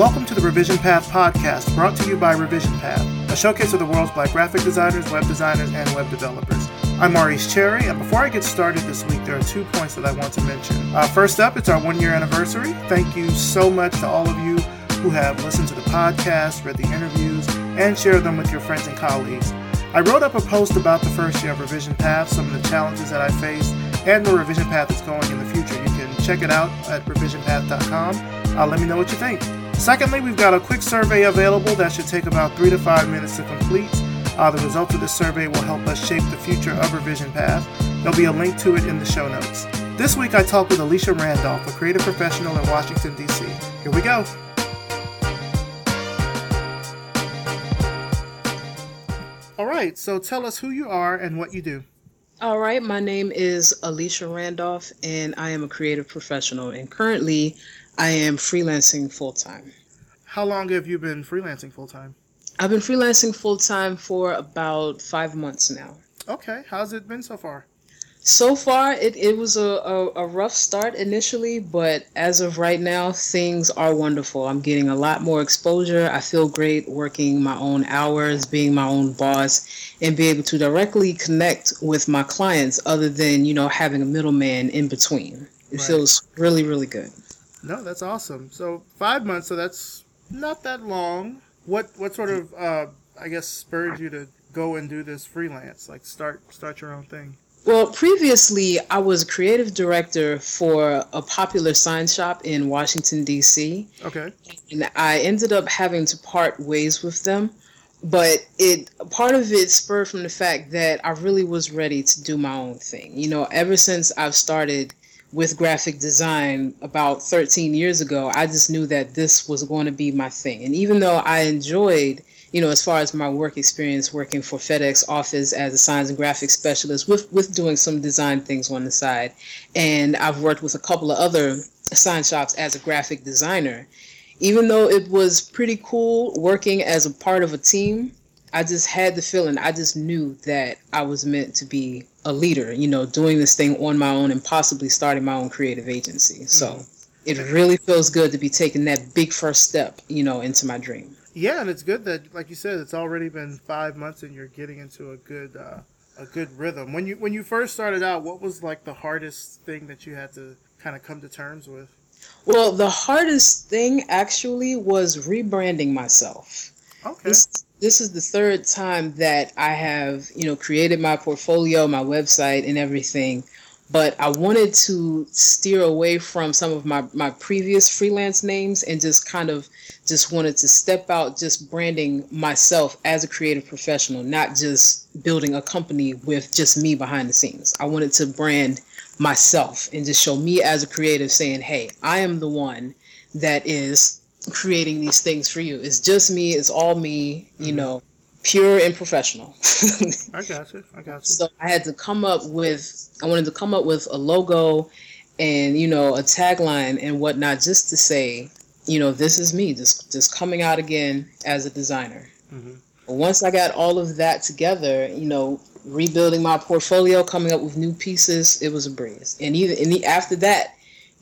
Welcome to the Revision Path podcast, brought to you by Revision Path, a showcase of the world's black graphic designers, web designers, and web developers. I'm Maurice Cherry, and before I get started this week, there are two points that I want to mention. Uh, first up, it's our one year anniversary. Thank you so much to all of you who have listened to the podcast, read the interviews, and shared them with your friends and colleagues. I wrote up a post about the first year of Revision Path, some of the challenges that I faced, and where Revision Path is going in the future. You can check it out at revisionpath.com. Uh, let me know what you think. Secondly, we've got a quick survey available that should take about three to five minutes to complete. Uh, the results of this survey will help us shape the future of Revision Path. There'll be a link to it in the show notes. This week I talked with Alesha Randolph, a creative professional in Washington, D.C. Here we go. All right, so tell us who you are and what you do. All right, my name is Alesha Randolph, and I am a creative professional. And currently, I am freelancing full time. How long have you been freelancing full time? I've been freelancing full time for about five months now. Okay, how's it been so far? So far, it, it was a, a, a, rough start initially, but as of right now, things are wonderful. I'm getting a lot more exposure. I feel great working my own hours, being my own boss, and be able to directly connect with my clients other than, you know, having a middleman in between. It right. feels really, really good. No, that's awesome. So five months, so that's not that long what what sort of uh, I guess spurred you to go and do this freelance, like start start your own thing? Well, previously I was creative director for a popular sign shop in Washington D.C. Okay. And I ended up having to part ways with them, but it part of it spurred from the fact that I really was ready to do my own thing. You know, ever since I've started with graphic design about 13 years ago, I just knew that this was going to be my thing. And even though I enjoyed, you know, as far as my work experience working for FedEx office as a signs and graphics specialist with, with doing some design things on the side. And I've worked with a couple of other sign shops as a graphic designer. Even though it was pretty cool working as a part of a team, I just had the feeling, I just knew that I was meant to be a leader, you know, doing this thing on my own and possibly starting my own creative agency. So mm-hmm. it really feels good to be taking that big first step, you know, into my dream. Yeah, and it's good that, like you said, it's already been five months and you're getting into a good, uh, a good rhythm. When you when you first started out, what was like the hardest thing that you had to kind of come to terms with? Well, the hardest thing actually was rebranding myself. Okay. This, this is the third time that I have, you know, created my portfolio, my website, and everything. But I wanted to steer away from some of my, my previous freelance names and just kind of just wanted to step out, just branding myself as a creative professional, not just building a company with just me behind the scenes. I wanted to brand myself and just show me as a creative saying, hey, I am the one that is creating these things for you. It's just me. It's all me. You mm-hmm. know, pure and professional. I got you. I got you. So I had to come up with. I wanted to come up with a logo, and you know, a tagline and whatnot, just to say, you know, this is me. Just just coming out again as a designer. Mm-hmm. But once I got all of that together, you know, rebuilding my portfolio, coming up with new pieces, it was a breeze. And even and after that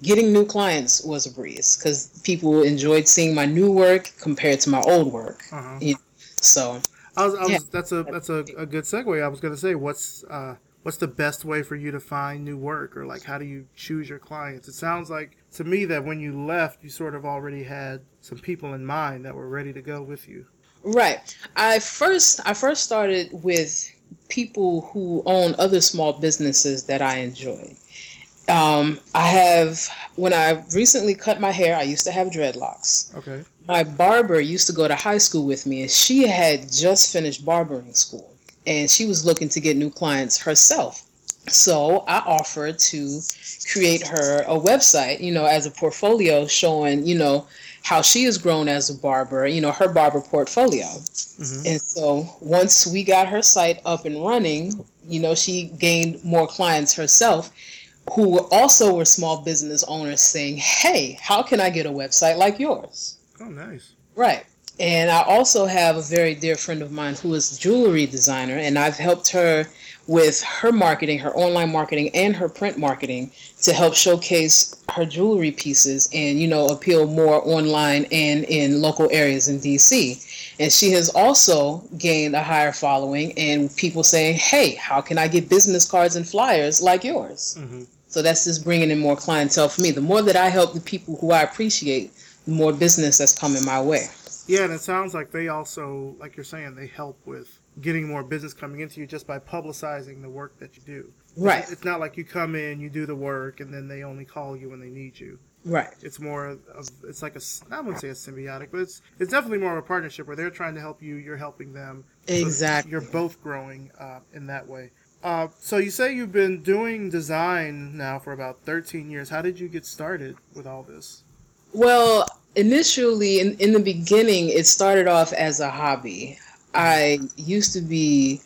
getting new clients was a breeze because people enjoyed seeing my new work compared to my old work. Uh-huh. You know, so I was, I was, yeah. that's a that's a, a good segue. I was going to say, what's uh, what's the best way for you to find new work, or like how do you choose your clients? It sounds like to me that when you left, you sort of already had some people in mind that were ready to go with you. Right. I first I first started with people who own other small businesses that I enjoyed. Um, I have when I recently cut my hair. I used to have dreadlocks. Okay. My barber used to go to high school with me, and she had just finished barbering school, and she was looking to get new clients herself. So I offered to create her a website, you know, as a portfolio showing, you know, how she has grown as a barber, you know, her barber portfolio. Mm-hmm. And so once we got her site up and running, you know, she gained more clients herself who also were small business owners saying, Hey, how can I get a website like yours? Oh, nice. Right. And I also have a very dear friend of mine who is a jewelry designer, and I've helped her with her marketing, her online marketing, and her print marketing to help showcase her jewelry pieces and, you know, appeal more online and in local areas in DC. And she has also gained a higher following and people saying, hey, how can I get business cards and flyers like yours? Mm-hmm. So that's just bringing in more clientele for me. The more that I help the people who I appreciate, the more business that's coming my way. Yeah, and it sounds like they also, like you're saying, they help with getting more business coming into you just by publicizing the work that you do. Right. It's, it's not like you come in, you do the work, and then they only call you when they need you. Right. It's more of it's like a I wouldn't say a symbiotic, but it's it's definitely more of a partnership where they're trying to help you, you're helping them. Exactly. So you're both growing uh, in that way. Uh, so you say you've been doing design now for about 13 years. How did you get started with all this? Well, initially in, in the beginning it started off as a hobby i used to be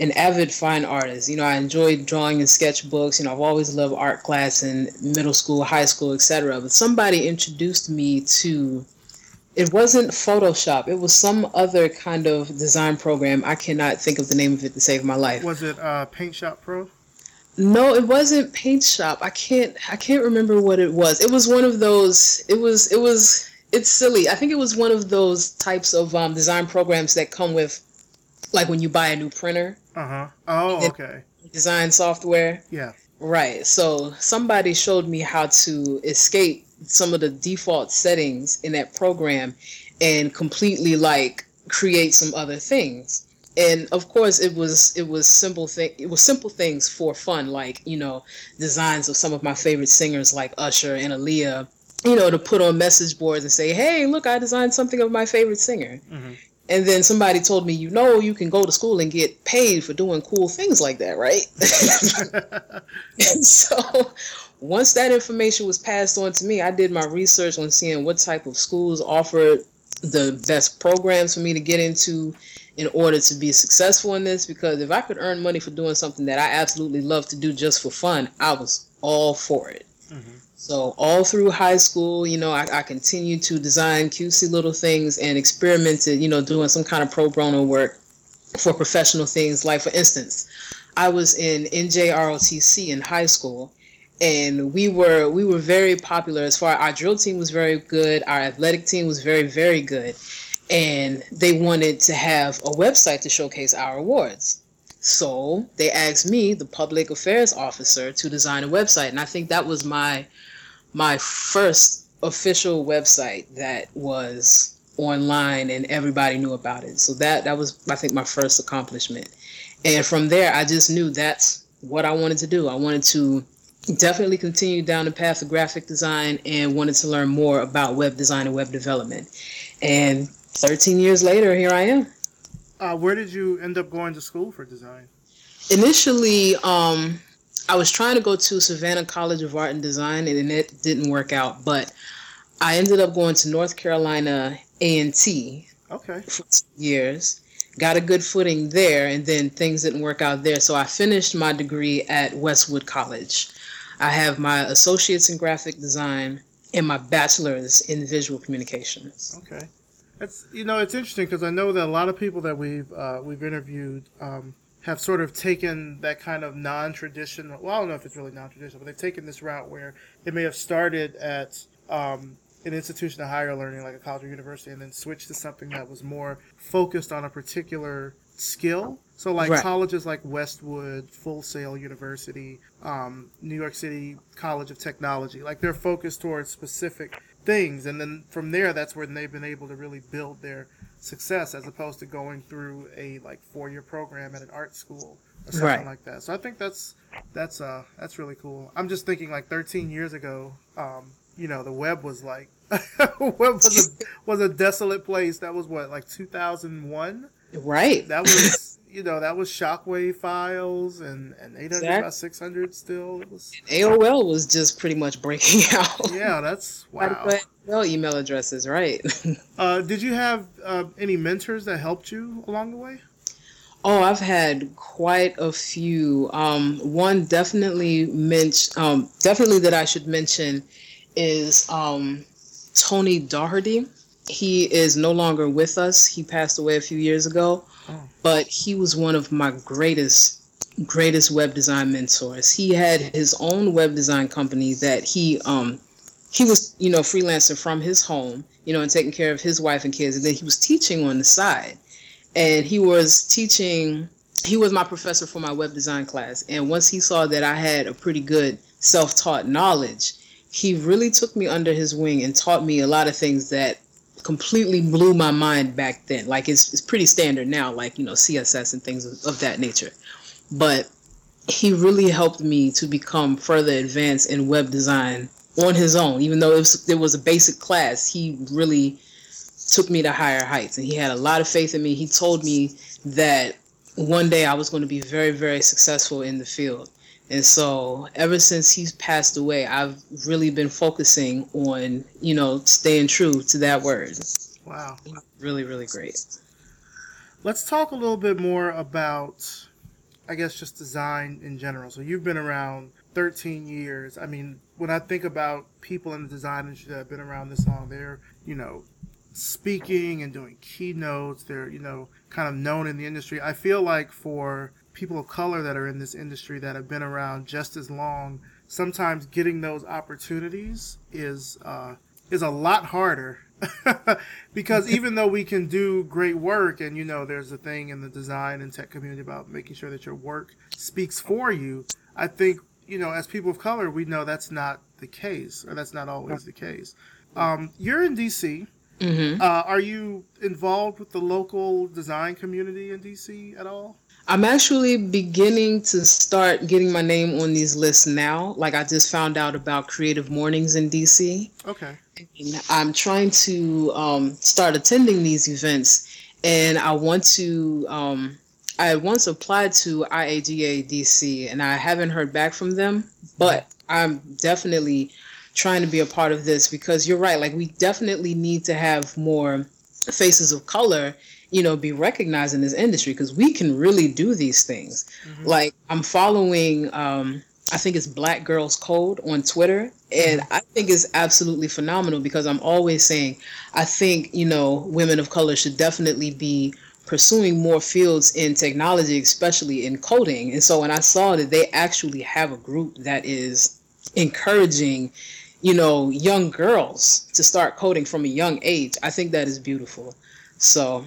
an avid fine artist you know i enjoyed drawing in sketchbooks you know i've always loved art class in middle school high school etc but somebody introduced me to it wasn't photoshop it was some other kind of design program i cannot think of the name of it to save my life was it uh, paint shop pro no, it wasn't Paint Shop. I can't I can't remember what it was. It was one of those it was it was it's silly. I think it was one of those types of um, design programs that come with like when you buy a new printer. Uh-huh. Oh, okay. Design software. Yeah. Right. So somebody showed me how to escape some of the default settings in that program and completely like create some other things. And of course it was it was simple thing it was simple things for fun like you know designs of some of my favorite singers like usher and aaliyah you know to put on message boards and say hey look i designed something of my favorite singer. Mm-hmm. and then somebody told me you know you can go to school and get paid for doing cool things like that right? And so once that information was passed on to me i did my research on seeing what type of schools offered the best programs for me to get into in order to be successful in this because if I could earn money for doing something that I absolutely love to do just for fun, I was all for it. Mm-hmm. So all through high school, you know, I, I continued to design cutesy little things and experimented, you know, doing some kind of pro bono work for professional things. Like for instance, I was in NJROTC in high school and we were we were very popular as far our drill team was very good our athletic team was very very good and they wanted to have a website to showcase our awards. So they asked me, the public affairs officer, to design a website, and I think that was my my first official website that was online and everybody knew about it. So that that was I think my first accomplishment. And from there I just knew that's what I wanted to do. I wanted to definitely continued down the path of graphic design and wanted to learn more about web design and web development. And 13 years later, here I am. Uh, where did you end up going to school for design? Initially, um, I was trying to go to Savannah College of Art and Design, and it didn't work out. But I ended up going to North Carolina A and T. Okay. For years, got a good footing there, and then things didn't work out there. So I finished my degree at Westwood College. I have my associates in graphic design and my bachelor's in visual communications. Okay. that's you know it's interesting because I know that a lot of people that we've uh, we've interviewed um, have sort of taken that kind of non-traditional. Well, I don't know if it's really non-traditional, but they've taken this route where it may have started at um, an institution of higher learning like a college or university, and then switched to something that was more focused on a particular skill. So like right. colleges like Westwood, Full Sail University, um, New York City College of Technology, like they're focused towards specific things, and then from there, that's when they've been able to really build their success, as opposed to going through a like four year program at an art school or something right. like that. So I think that's that's uh that's really cool. I'm just thinking like 13 years ago, um, you know, the web was like web was a was a desolate place. That was what like 2001. Right. That was you know that was Shockwave files and and 800 exactly. by 600 still. Was AOL was just pretty much breaking out. Yeah, that's wow. Well, email addresses, right? uh, did you have uh, any mentors that helped you along the way? Oh, I've had quite a few. Um, one definitely mention, um, definitely that I should mention is um, Tony Doherty. He is no longer with us. He passed away a few years ago. But he was one of my greatest greatest web design mentors. He had his own web design company that he um he was you know freelancing from his home you know and taking care of his wife and kids and then he was teaching on the side and he was teaching he was my professor for my web design class and once he saw that i had a pretty good self-taught knowledge he really took me under his wing and taught me a lot of things that completely blew my mind back then like it's, it's pretty standard now like you know css and things of, of that nature but he really helped me to become further advanced in web design on his own. Even though it was, it was a basic class, he really took me to higher heights. And he had a lot of faith in me. He told me that one day I was going to be very, very successful in the field. And so ever since he's passed away, I've really been focusing on, you know, staying true to that word. Wow. Really, really great. Let's talk a little bit more about, I guess, just design in general. So you've been around 13 years. I mean, when I think about people in the design industry that have been around this long, they're, you know, speaking and doing keynotes. They're, you know, kind of known in the industry. I feel like for people of color that are in this industry that have been around just as long, sometimes getting those opportunities is uh, is a lot harder because even though we can do great work and you know there's a thing in the design and tech community about making sure that your work speaks for you i think you know, as people of color, we know that's not the case, or that's not always the case. Um, you're in DC. Mm-hmm. Uh, are you involved with the local design community in DC at all? I'm actually beginning to start getting my name on these lists now. Like I just found out about Creative Mornings in DC. Okay. And I'm trying to um, start attending these events, and I want to um, I once applied to AIGA DC and I haven't heard back from them, but I'm definitely trying to be a part of this because you're right. Like, we definitely need to have more faces of color, you know, be recognized in this industry because we can really do these things. Mm-hmm. Like, I'm following, um, I think it's Black Girls Code on Twitter. And mm-hmm. I think it's absolutely phenomenal because I'm always saying, I think, you know, women of color should definitely be pursuing more fields in technology, especially in coding. And so when I saw that they actually have a group that is encouraging, you know, young girls to start coding from a young age, I think that is beautiful. So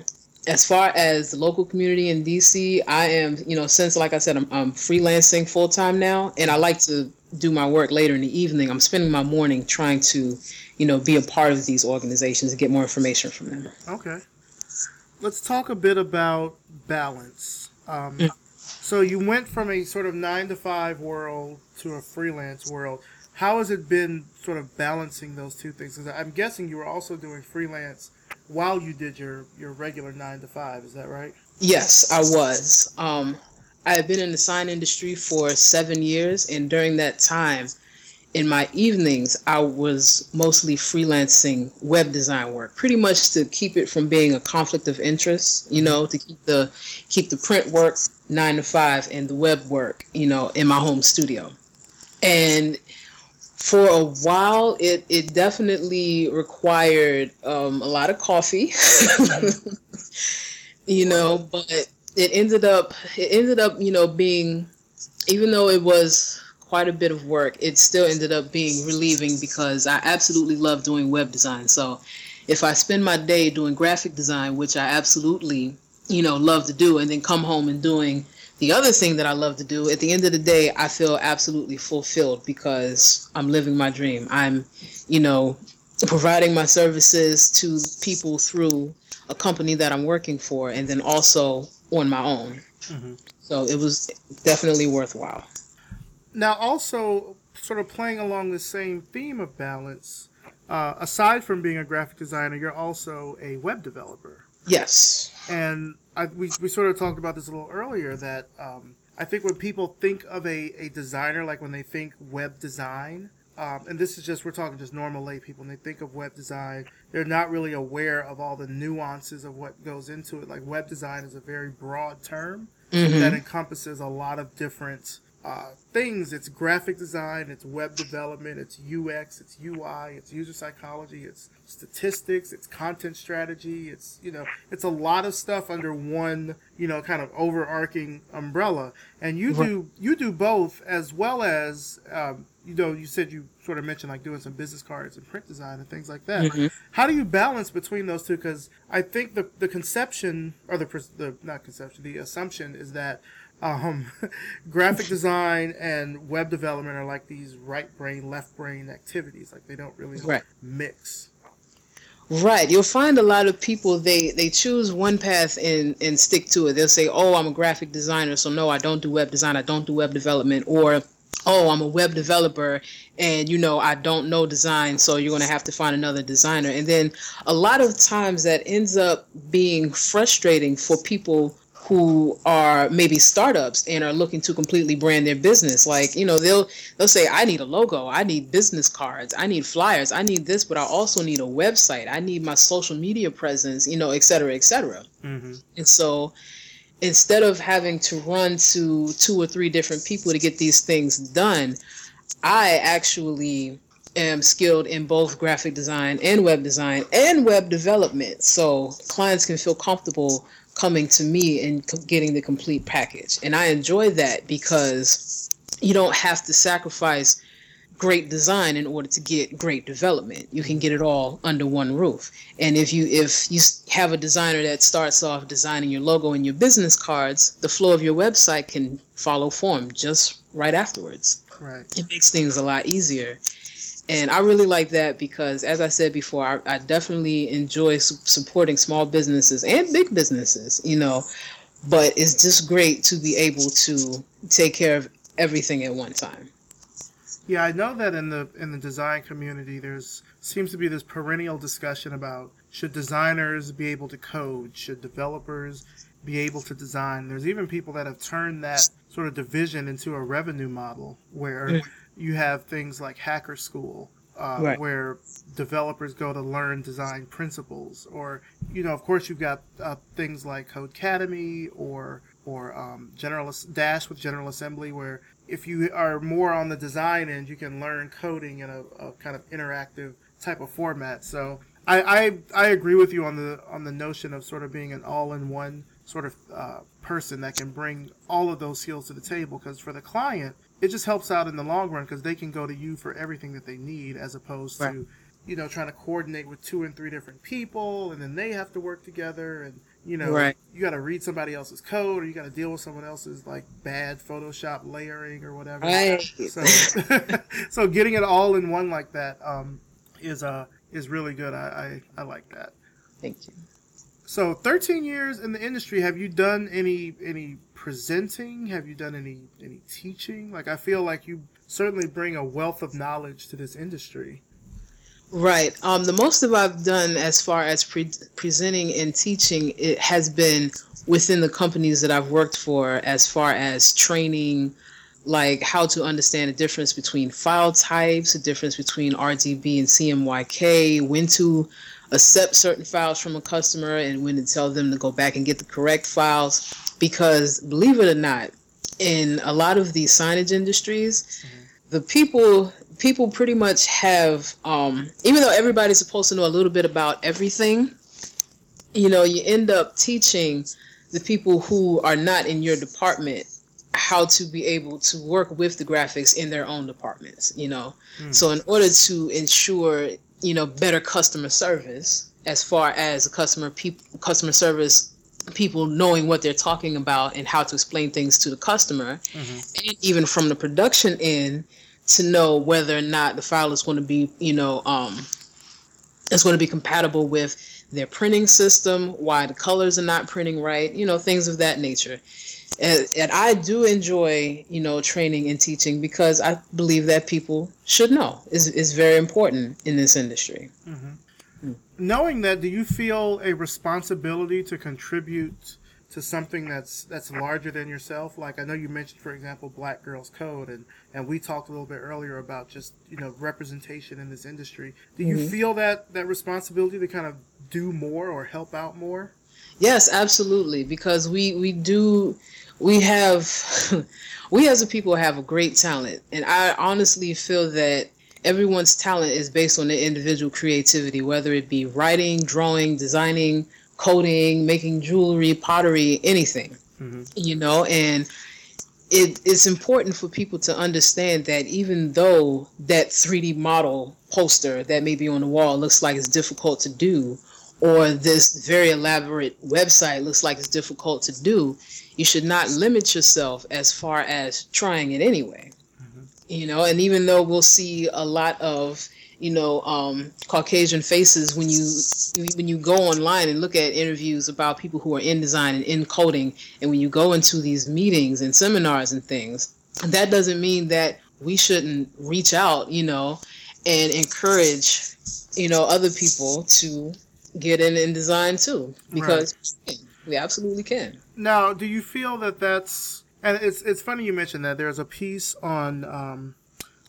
as far as the local community in DC, I am, you know, since like I said, I'm, I'm freelancing full time now, and I like to do my work later in the evening. I'm spending my morning trying to, you know, be a part of these organizations and get more information from them. Okay let's talk a bit about balance. Um, mm. So you went from a sort of nine to five world to a freelance world. How has it been sort of balancing those two things? Because I'm guessing you were also doing freelance while you did your your regular nine to five. Is that right? Yes, I was. Um, I have been in the sign industry for seven years, and during that time, in my evenings, I was mostly freelancing web design work, pretty much to keep it from being a conflict of interest. You know, to keep the keep the print work nine to five and the web work, you know, in my home studio. And for a while, it it definitely required um, a lot of coffee. you know, but it ended up it ended up you know being even though it was quite a bit of work, it still ended up being relieving because I absolutely love doing web design. So if I spend my day doing graphic design, which I absolutely, you know, love to do, and then come home and doing the other thing that I love to do, at the end of the day, I feel absolutely fulfilled because I'm living my dream. I'm, you know, providing my services to people through a company that I'm working for, and then also on my own. Mm-hmm. So it was definitely worthwhile. Now, also, sort of playing along the same theme of balance, uh, aside from being a graphic designer, you're also a web developer. Yes. And I, we, we sort of talked about this a little earlier that um, I think when people think of a, a designer, like when they think web design, um, and this is just, we're talking just normal lay people, when they think of web design, they're not really aware of all the nuances of what goes into it. Like web design is a very broad term mm-hmm. that encompasses a lot of different uh, things. It's graphic design, it's web development, it's UX, it's UI, it's user psychology, it's statistics, it's content strategy. It's you know, it's a lot of stuff under one you know kind of overarching umbrella. And you do you do both as well as um, you know you said you sort of mentioned like doing some business cards and print design and things like that. Mm-hmm. How do you balance between those two? Because I think the the conception or the the not conception the assumption is that um, graphic design and web development are like these right brain, left brain activities. Like they don't really right. mix. Right. You'll find a lot of people they they choose one path and and stick to it. They'll say, "Oh, I'm a graphic designer, so no, I don't do web design. I don't do web development." Or, "Oh, I'm a web developer and you know, I don't know design, so you're going to have to find another designer." And then a lot of times that ends up being frustrating for people who are maybe startups and are looking to completely brand their business. Like you know they'll they'll say i need a logo. I need business cards. I need flyers. I need this but i also need a website. I need my social media presence you know et cetera et cetera. Mm-hmm. and so instead of having to run to two or three different people to get these things done i actually am skilled in both graphic design and web design and web development. So clients can feel comfortable coming to me and getting the complete package. And I enjoy that because you don't have to sacrifice great design in order to get great development. You can get it all under one roof. And if you if you have a designer that starts off designing your logo and your business cards, the flow of your website can follow form just right afterwards. Right. It makes things a lot easier and I really like that because, as I said before, I, I definitely enjoy su- supporting small businesses and big businesses, you know. But it's just great to be able to take care of everything at one time. Yeah, I know that in the in the design community, there's seems to be this perennial discussion about should designers be able to code, should developers be able to design. There's even people that have turned that sort of division into a revenue model where mm you have things like Hacker School, uh, right. where developers go to learn design principles, or you know, of course, you've got uh, things like Codecademy or or um, General Dash with General Assembly, where if you are more on the design end, you can learn coding in a, a kind of interactive type of format. So I, I, I agree with you on the on the notion of sort of being an all-in-one sort of uh, person that can bring all of those skills to the table. Because for the client, it just helps out in the long run because they can go to you for everything that they need as opposed right. to you know trying to coordinate with two and three different people and then they have to work together and you know right. you got to read somebody else's code or you got to deal with someone else's like bad photoshop layering or whatever right. so, so getting it all in one like that um, is uh is really good I, I i like that thank you so 13 years in the industry have you done any any presenting? Have you done any any teaching? Like I feel like you certainly bring a wealth of knowledge to this industry. Right. Um, the most of I've done as far as pre- presenting and teaching it has been within the companies that I've worked for, as far as training, like how to understand the difference between file types, the difference between RGB and CMYK, when to accept certain files from a customer and when to tell them to go back and get the correct files because believe it or not, in a lot of these signage industries, mm-hmm. the people people pretty much have um, even though everybody's supposed to know a little bit about everything, you know, you end up teaching the people who are not in your department how to be able to work with the graphics in their own departments you know mm. so in order to ensure you know better customer service as far as customer people customer service people knowing what they're talking about and how to explain things to the customer, mm-hmm. and even from the production end to know whether or not the file is going to be, you know, um, is going to be compatible with their printing system, why the colors are not printing right, you know, things of that nature. And, and I do enjoy, you know, training and teaching because I believe that people should know is is very important in this industry. Mm-hmm knowing that, do you feel a responsibility to contribute to something that's that's larger than yourself? Like I know you mentioned, for example, Black Girls Code, and and we talked a little bit earlier about just you know representation in this industry. Do you mm-hmm. feel that that responsibility to kind of do more or help out more? Yes, absolutely. Because we we do we have we as a people have a great talent, and I honestly feel that everyone's talent is based on their individual creativity, whether it be writing, drawing, designing, coding, making jewelry, pottery, anything. Mm-hmm. You know, and it, it's important for people to understand that even though that 3D model poster that may be on the wall looks like it's difficult to do, or this very elaborate website looks like it's difficult to do, you should not limit yourself as far as trying it anyway. You know, and even though we'll see a lot of you know um, Caucasian faces when you when you go online and look at interviews about people who are in design and in coding, and when you go into these meetings and seminars and things, that doesn't mean that we shouldn't reach out, you know, and encourage you know other people to get in in design too because right. we absolutely can. Now, do you feel that that's and it's it's funny you mentioned that there's a piece on um,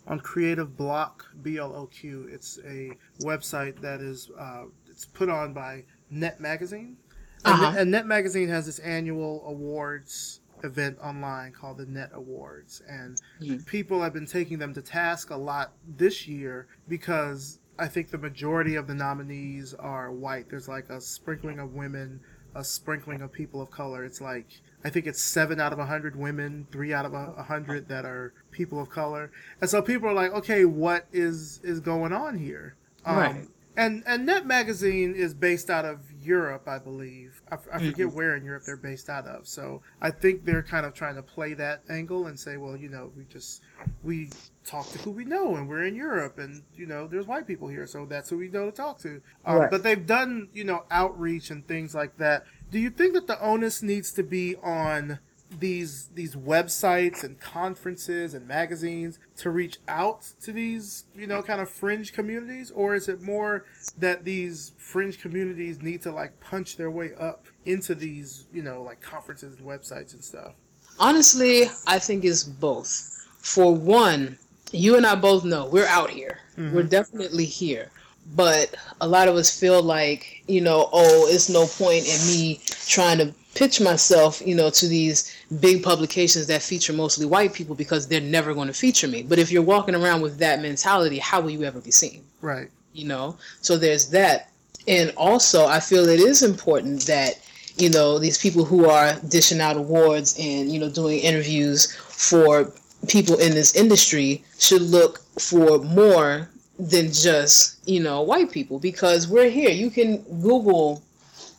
on Creative Bloq B L O Q. It's a website that is uh, it's put on by Net Magazine, uh-huh. and, and Net Magazine has this annual awards event online called the Net Awards, and mm. people have been taking them to task a lot this year because I think the majority of the nominees are white. There's like a sprinkling of women, a sprinkling of people of color. It's like I think it's seven out of a hundred women, three out of a hundred that are people of color, and so people are like, okay, what is is going on here? Um, right. And and Net Magazine is based out of Europe, I believe. I, I forget mm-hmm. where in Europe they're based out of. So I think they're kind of trying to play that angle and say, well, you know, we just we talk to who we know, and we're in Europe, and you know, there's white people here, so that's who we know to talk to. Um, right. But they've done you know outreach and things like that. Do you think that the onus needs to be on these these websites and conferences and magazines to reach out to these you know kind of fringe communities or is it more that these fringe communities need to like punch their way up into these you know like conferences and websites and stuff honestly i think it's both for one you and I both know we're out here. Mm-hmm. We're definitely here. But a lot of us feel like, you know, oh, it's no point in me trying to pitch myself, you know, to these big publications that feature mostly white people because they're never going to feature me. But if you're walking around with that mentality, how will you ever be seen? Right. You know, so there's that. And also, I feel it is important that, you know, these people who are dishing out awards and, you know, doing interviews for people in this industry should look for more than just you know white people because we're here. You can google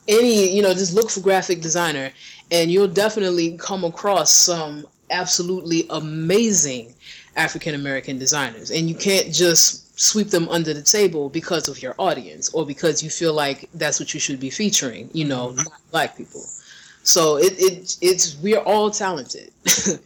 any you know just look for graphic designer and you'll definitely come across some absolutely amazing african american designers. And you can't just sweep them under the table because of your audience or because you feel like that's what you should be featuring you know mm-hmm. black people. So it, it it's we're all talented.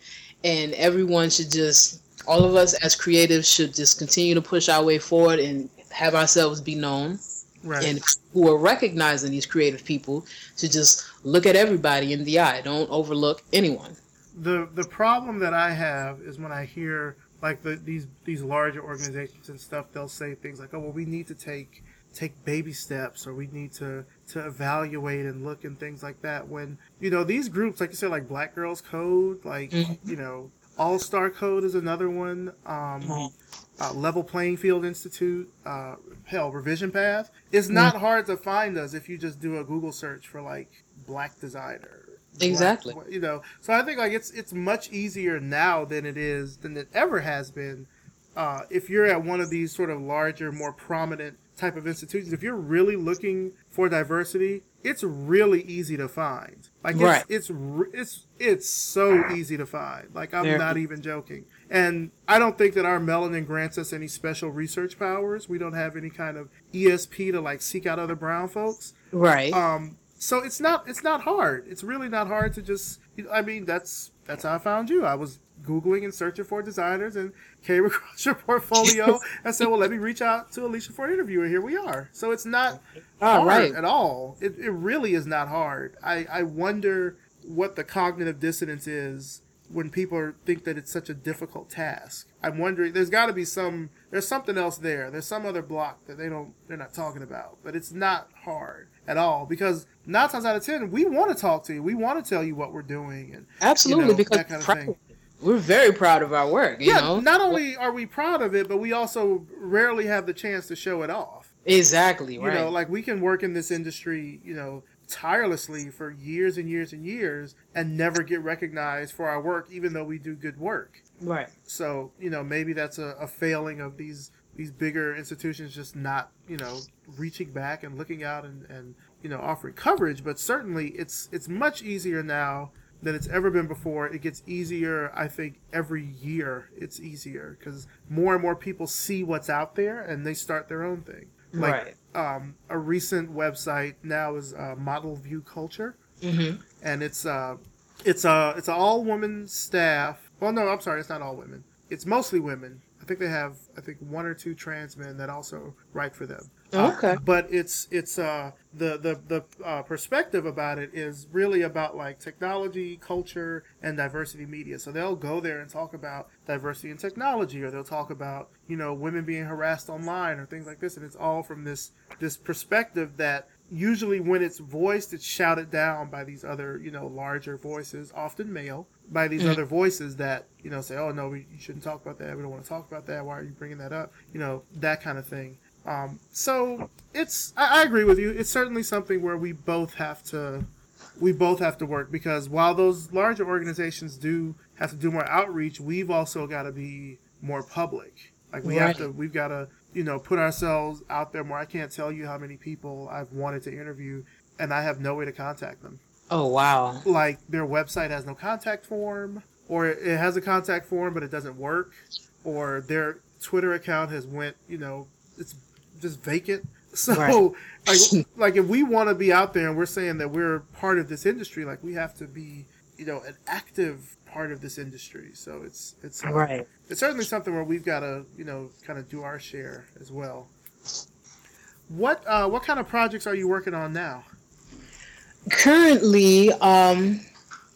And everyone should just all of us as creatives should just continue to push our way forward and have ourselves be known right. and who are recognizing these creative people to just look at everybody in the eye don't overlook anyone the the problem that i have is when i hear like the, these these larger organizations and stuff they'll say things like oh well we need to take take baby steps or we need to to evaluate and look and things like that when you know these groups like you said like black girls code like mm-hmm. you know all star code is another one um, mm-hmm. uh, level playing field institute uh, hell revision path. It's not mm-hmm. hard to find us if you just do a google search for like black designer. Exactly. Black, you know. So i think like it's it's much easier now than it is than it ever has been uh, if you're at one of these sort of larger more prominent type of institutions, if you're really looking for diversity, it's really easy to find. Like it's right. it's it's it's so easy to find. Like I'm there. not even joking. And I don't think that our melanin grants us any special research powers. We don't have any kind of ESP to like seek out other brown folks. Right. Um so it's not it's not hard. It's really not hard to just I mean that's that's how I found you. I was googling and searching for designers and came across your portfolio and said, "Well, let me reach out to Alesha for an interview." And here we are. So it's not oh, hard right. at all. It, it really is not hard. I, I wonder what the cognitive dissonance is when people are, think that it's such a difficult task. I'm wondering there's got to be some there's something else there. There's some other block that they don't they're not talking about, but it's not hard at all because nine times out of ten we want to talk to you. We want to tell you what we're doing and absolutely you know, because that kind of thing. we're very proud of our work. You yeah, know, not only are we proud of it, but we also rarely have the chance to show it off. exactly You right. know, like we can work in this industry, you know, tirelessly for years and years and years and never get recognized for our work, even though we do good work. right. So, you know, maybe that's a, a failing of these these bigger institutions just not, you know, reaching back and looking out and, and you know, offering coverage. But certainly it's it's much easier now than it's ever been before. It gets easier, I think, every year it's easier because more and more people see what's out there and they start their own thing. Like right. Um, a recent website now is uh, Model View Culture, hmm and it's uh, it's a it's an all woman staff. Well, no, I'm sorry, it's not all women. It's mostly women. I think they have I think one or two trans men that also write for them. Okay. But it's it's uh the the the uh, perspective about it is really about like technology, culture, and diversity media. So they'll go there and talk about diversity in technology, or they'll talk about you know women being harassed online or things like this, and it's all from this this perspective that usually when it's voiced, it's shouted down by these other you know larger voices, often male, by these other voices that you know say, oh no, we, you shouldn't talk about that. We don't want to talk about that. Why are you bringing that up? You know that kind of thing. Um, so it's I, I agree with you. It's certainly something where we both have to we both have to work because while those larger organizations do have to do more outreach, we've also got to be more public. Like we have to we've got to you know put ourselves out there more. I can't tell you how many people I've wanted to interview and I have no way to contact them. Oh wow. Like their website has no contact form or it has a contact form but it doesn't work or their Twitter account has went, you know, it's just vacant. So Right. like like if we want to be out there and we're saying that we're part of this industry, like we have to be, you know, an active part of this industry. So it's it's uh, Right. it's certainly something where we've got to, you know, kind of do our share as well. What uh what kind of projects are you working on now? Currently, um,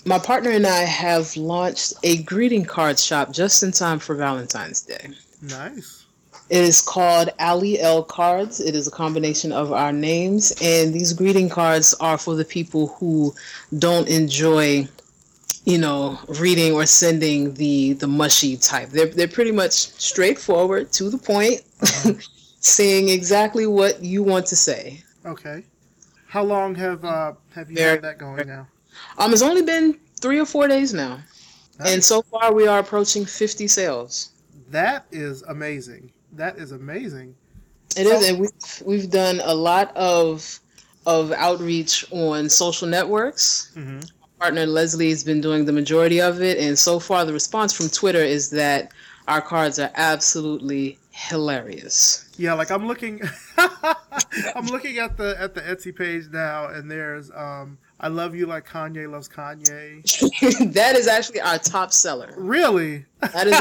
my partner and I have launched a greeting card shop just in time for Valentine's Day. Nice. It is called Ali L Cards. It is a combination of our names, and these greeting cards are for the people who don't enjoy, you know, reading or sending the the mushy type. They're they're pretty much straightforward, to the point, saying exactly what you want to say. Okay. How long have uh have you Very- had that going now? Um, it's only been three or four days now, and so far we are approaching fifty sales. That is amazing. That is amazing. It is, and we've we've done a lot of of outreach on social networks. hmm Partner Leslie has been doing the majority of it, and so far the response from Twitter is that our cards are absolutely hilarious. Yeah, like I'm looking, I'm looking at the at the Etsy page now, and there's um, I love you like Kanye loves Kanye. that is actually our top seller. Really? That is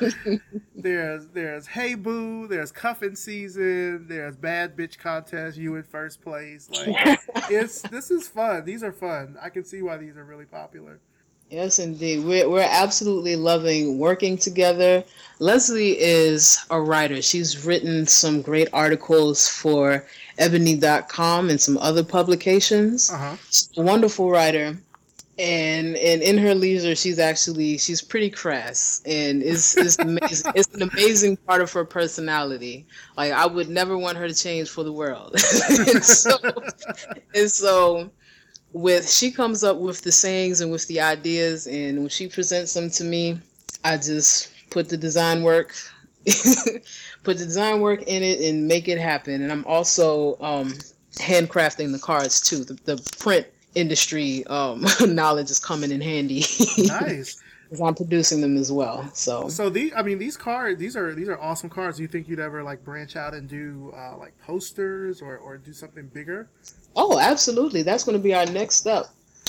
our there's there's Hey Boo, there's Cuffing Season, there's Bad Bitch Contest, you in first place. Like it's this is fun. These are fun. I can see why these are really popular. Yes, indeed. We're we're absolutely loving working together. Leslie is a writer. She's written some great articles for Ebony.com and some other publications. Uh huh. She's a wonderful writer and and in her leisure she's actually she's pretty crass and it's it's amazing it's an amazing part of her personality like i would never want her to change for the world and so and so with she comes up with the sayings and with the ideas and when she presents them to me i just put the design work put the design work in it and make it happen. And i'm also um handcrafting the cards too. The, the print industry um, knowledge is coming in handy. Nice. Because I'm producing them as well. So So these, I mean, these cards, these are these are awesome cards. Do you think you'd ever like branch out and do uh, like posters or or do something bigger? oh, absolutely, that's going to be our next step.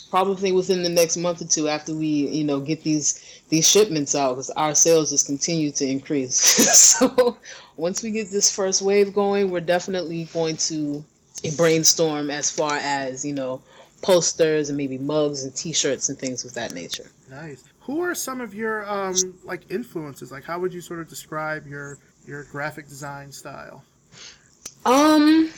Probably within the next month or two after we, you know, get these these shipments out because our sales just continue to increase. so once we get this first wave going, we're definitely going to brainstorm as far as you know posters and maybe mugs and T-shirts and things of that nature. Nice. Who are some of your um like influences? Like how would you sort of describe your your graphic design style? Um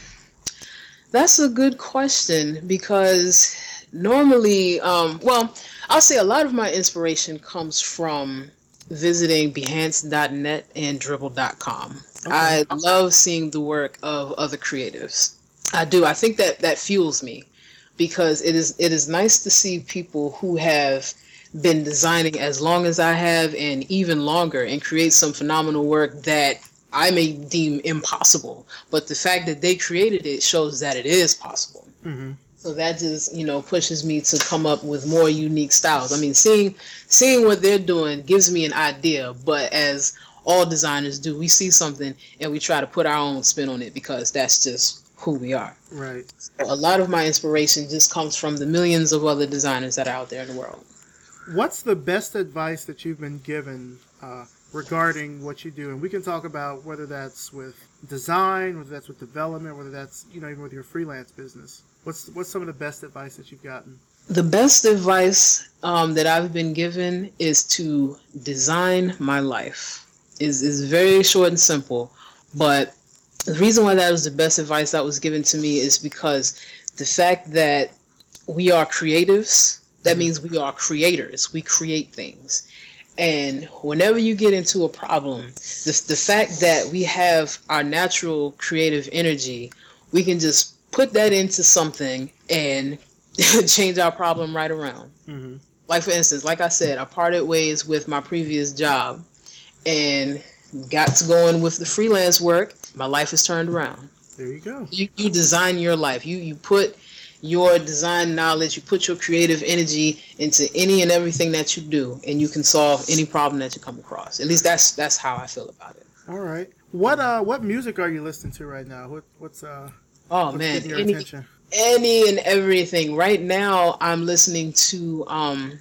that's a good question because normally um well, I'll say a lot of my inspiration comes from visiting behance.net and dribbble.com. Okay. I love seeing the work of other creatives. I do. I think that that fuels me because it is it is nice to see people who have been designing as long as I have and even longer and create some phenomenal work that I may deem impossible. But the fact that they created it shows that it is possible. Mm-hmm. So that just you know pushes me to come up with more unique styles. I mean, seeing seeing what they're doing gives me an idea, but as all designers do, we see something and we try to put our own spin on it because that's just who we are. Right. So a lot of my inspiration just comes from the millions of other designers that are out there in the world. What's the best advice that you've been given uh, regarding what you do? And we can talk about whether that's with design, whether that's with development, whether that's you know even with your freelance business. What's what's some of the best advice that you've gotten? The best advice um, that I've been given is to design my life. is is very short and simple, but the reason why that was the best advice that was given to me is because the fact that we are creatives, that mm-hmm. means we are creators. We create things. And whenever you get into a problem, the, the fact that we have our natural creative energy, we can just put that into something and change our problem right around. Mm-hmm. Like for instance, like I said, I parted ways with my previous job and got to going with the freelance work. My life is turned around. There you go. You, you design your life. You you put your design knowledge, you put your creative energy into any and everything that you do, and you can solve any problem that you come across. At least that's that's how I feel about it. All right. What uh what music are you listening to right now? What what's uh Oh man, any, any and everything. Right now, I'm listening to um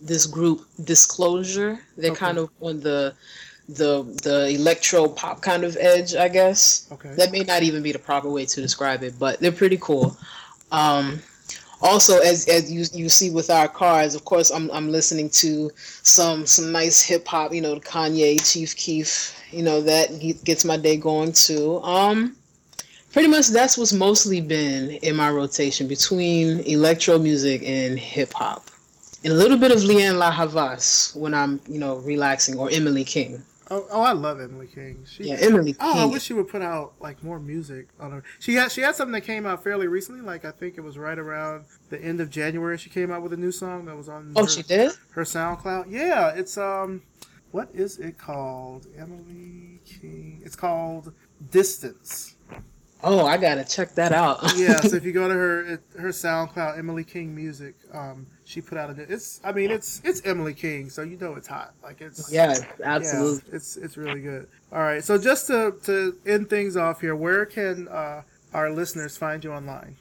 this group Disclosure. They're okay. kind of on the the the electro pop kind of edge, I guess. Okay. That may not even be the proper way to describe it, but they're pretty cool. Um, also, as as you you see with our cars, of course, I'm I'm listening to some some nice hip hop. You know, Kanye, Chief Keef. You know that gets my day going too. Um, pretty much that's what's mostly been in my rotation between electro music and hip hop. And a little bit of Lianne La Havas when I'm, you know, relaxing, or Emily King. Oh, oh, I love Emily King. She, yeah, Emily. Oh, King. I wish she would put out like more music on her. She had she had something that came out fairly recently. Like I think it was right around the end of January. She came out with a new song that was on. Oh, her, she did. Her SoundCloud. Yeah, it's um, what is it called? Emily King. It's called Distance. Oh, I gotta check that out. yeah, so if you go to her her SoundCloud, Emily King Music, um, she put out a. It's I mean it's it's Emily King, so you know it's hot. Like it's yeah, absolutely. Yeah, it's it's really good. All right, so just to to end things off here, where can uh, our listeners find you online?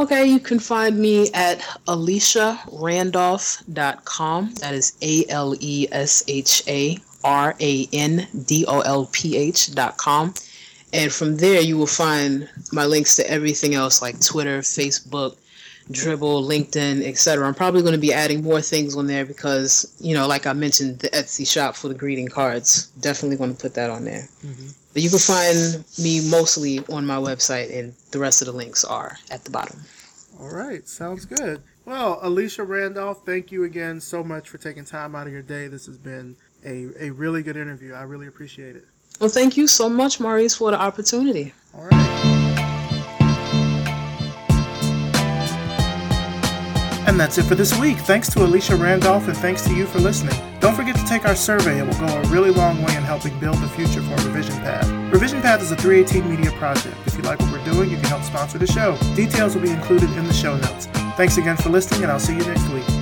Okay, you can find me at alesharandolph.com. That is A L E S H A R A N D O L P H.com. And from there, you will find my links to everything else like Twitter, Facebook, Dribbble, LinkedIn, etc. I'm probably going to be adding more things on there because, you know, like I mentioned, the Etsy shop for the greeting cards. Definitely going to put that on there. Mm-hmm. But you can find me mostly on my website, and the rest of the links are at the bottom. All right, sounds good. Well, Alesha Randolph, thank you again so much for taking time out of your day. This has been a, a really good interview. I really appreciate it. Well, thank you so much, Maurice, for the opportunity. All right. And that's it for this week. Thanks to Alesha Randolph and thanks to you for listening. Don't forget to take our survey. It will go a really long way in helping build the future for Revision Path. Revision Path is a 318 media project. If you like what we're doing, you can help sponsor the show. Details will be included in the show notes. Thanks again for listening, and I'll see you next week.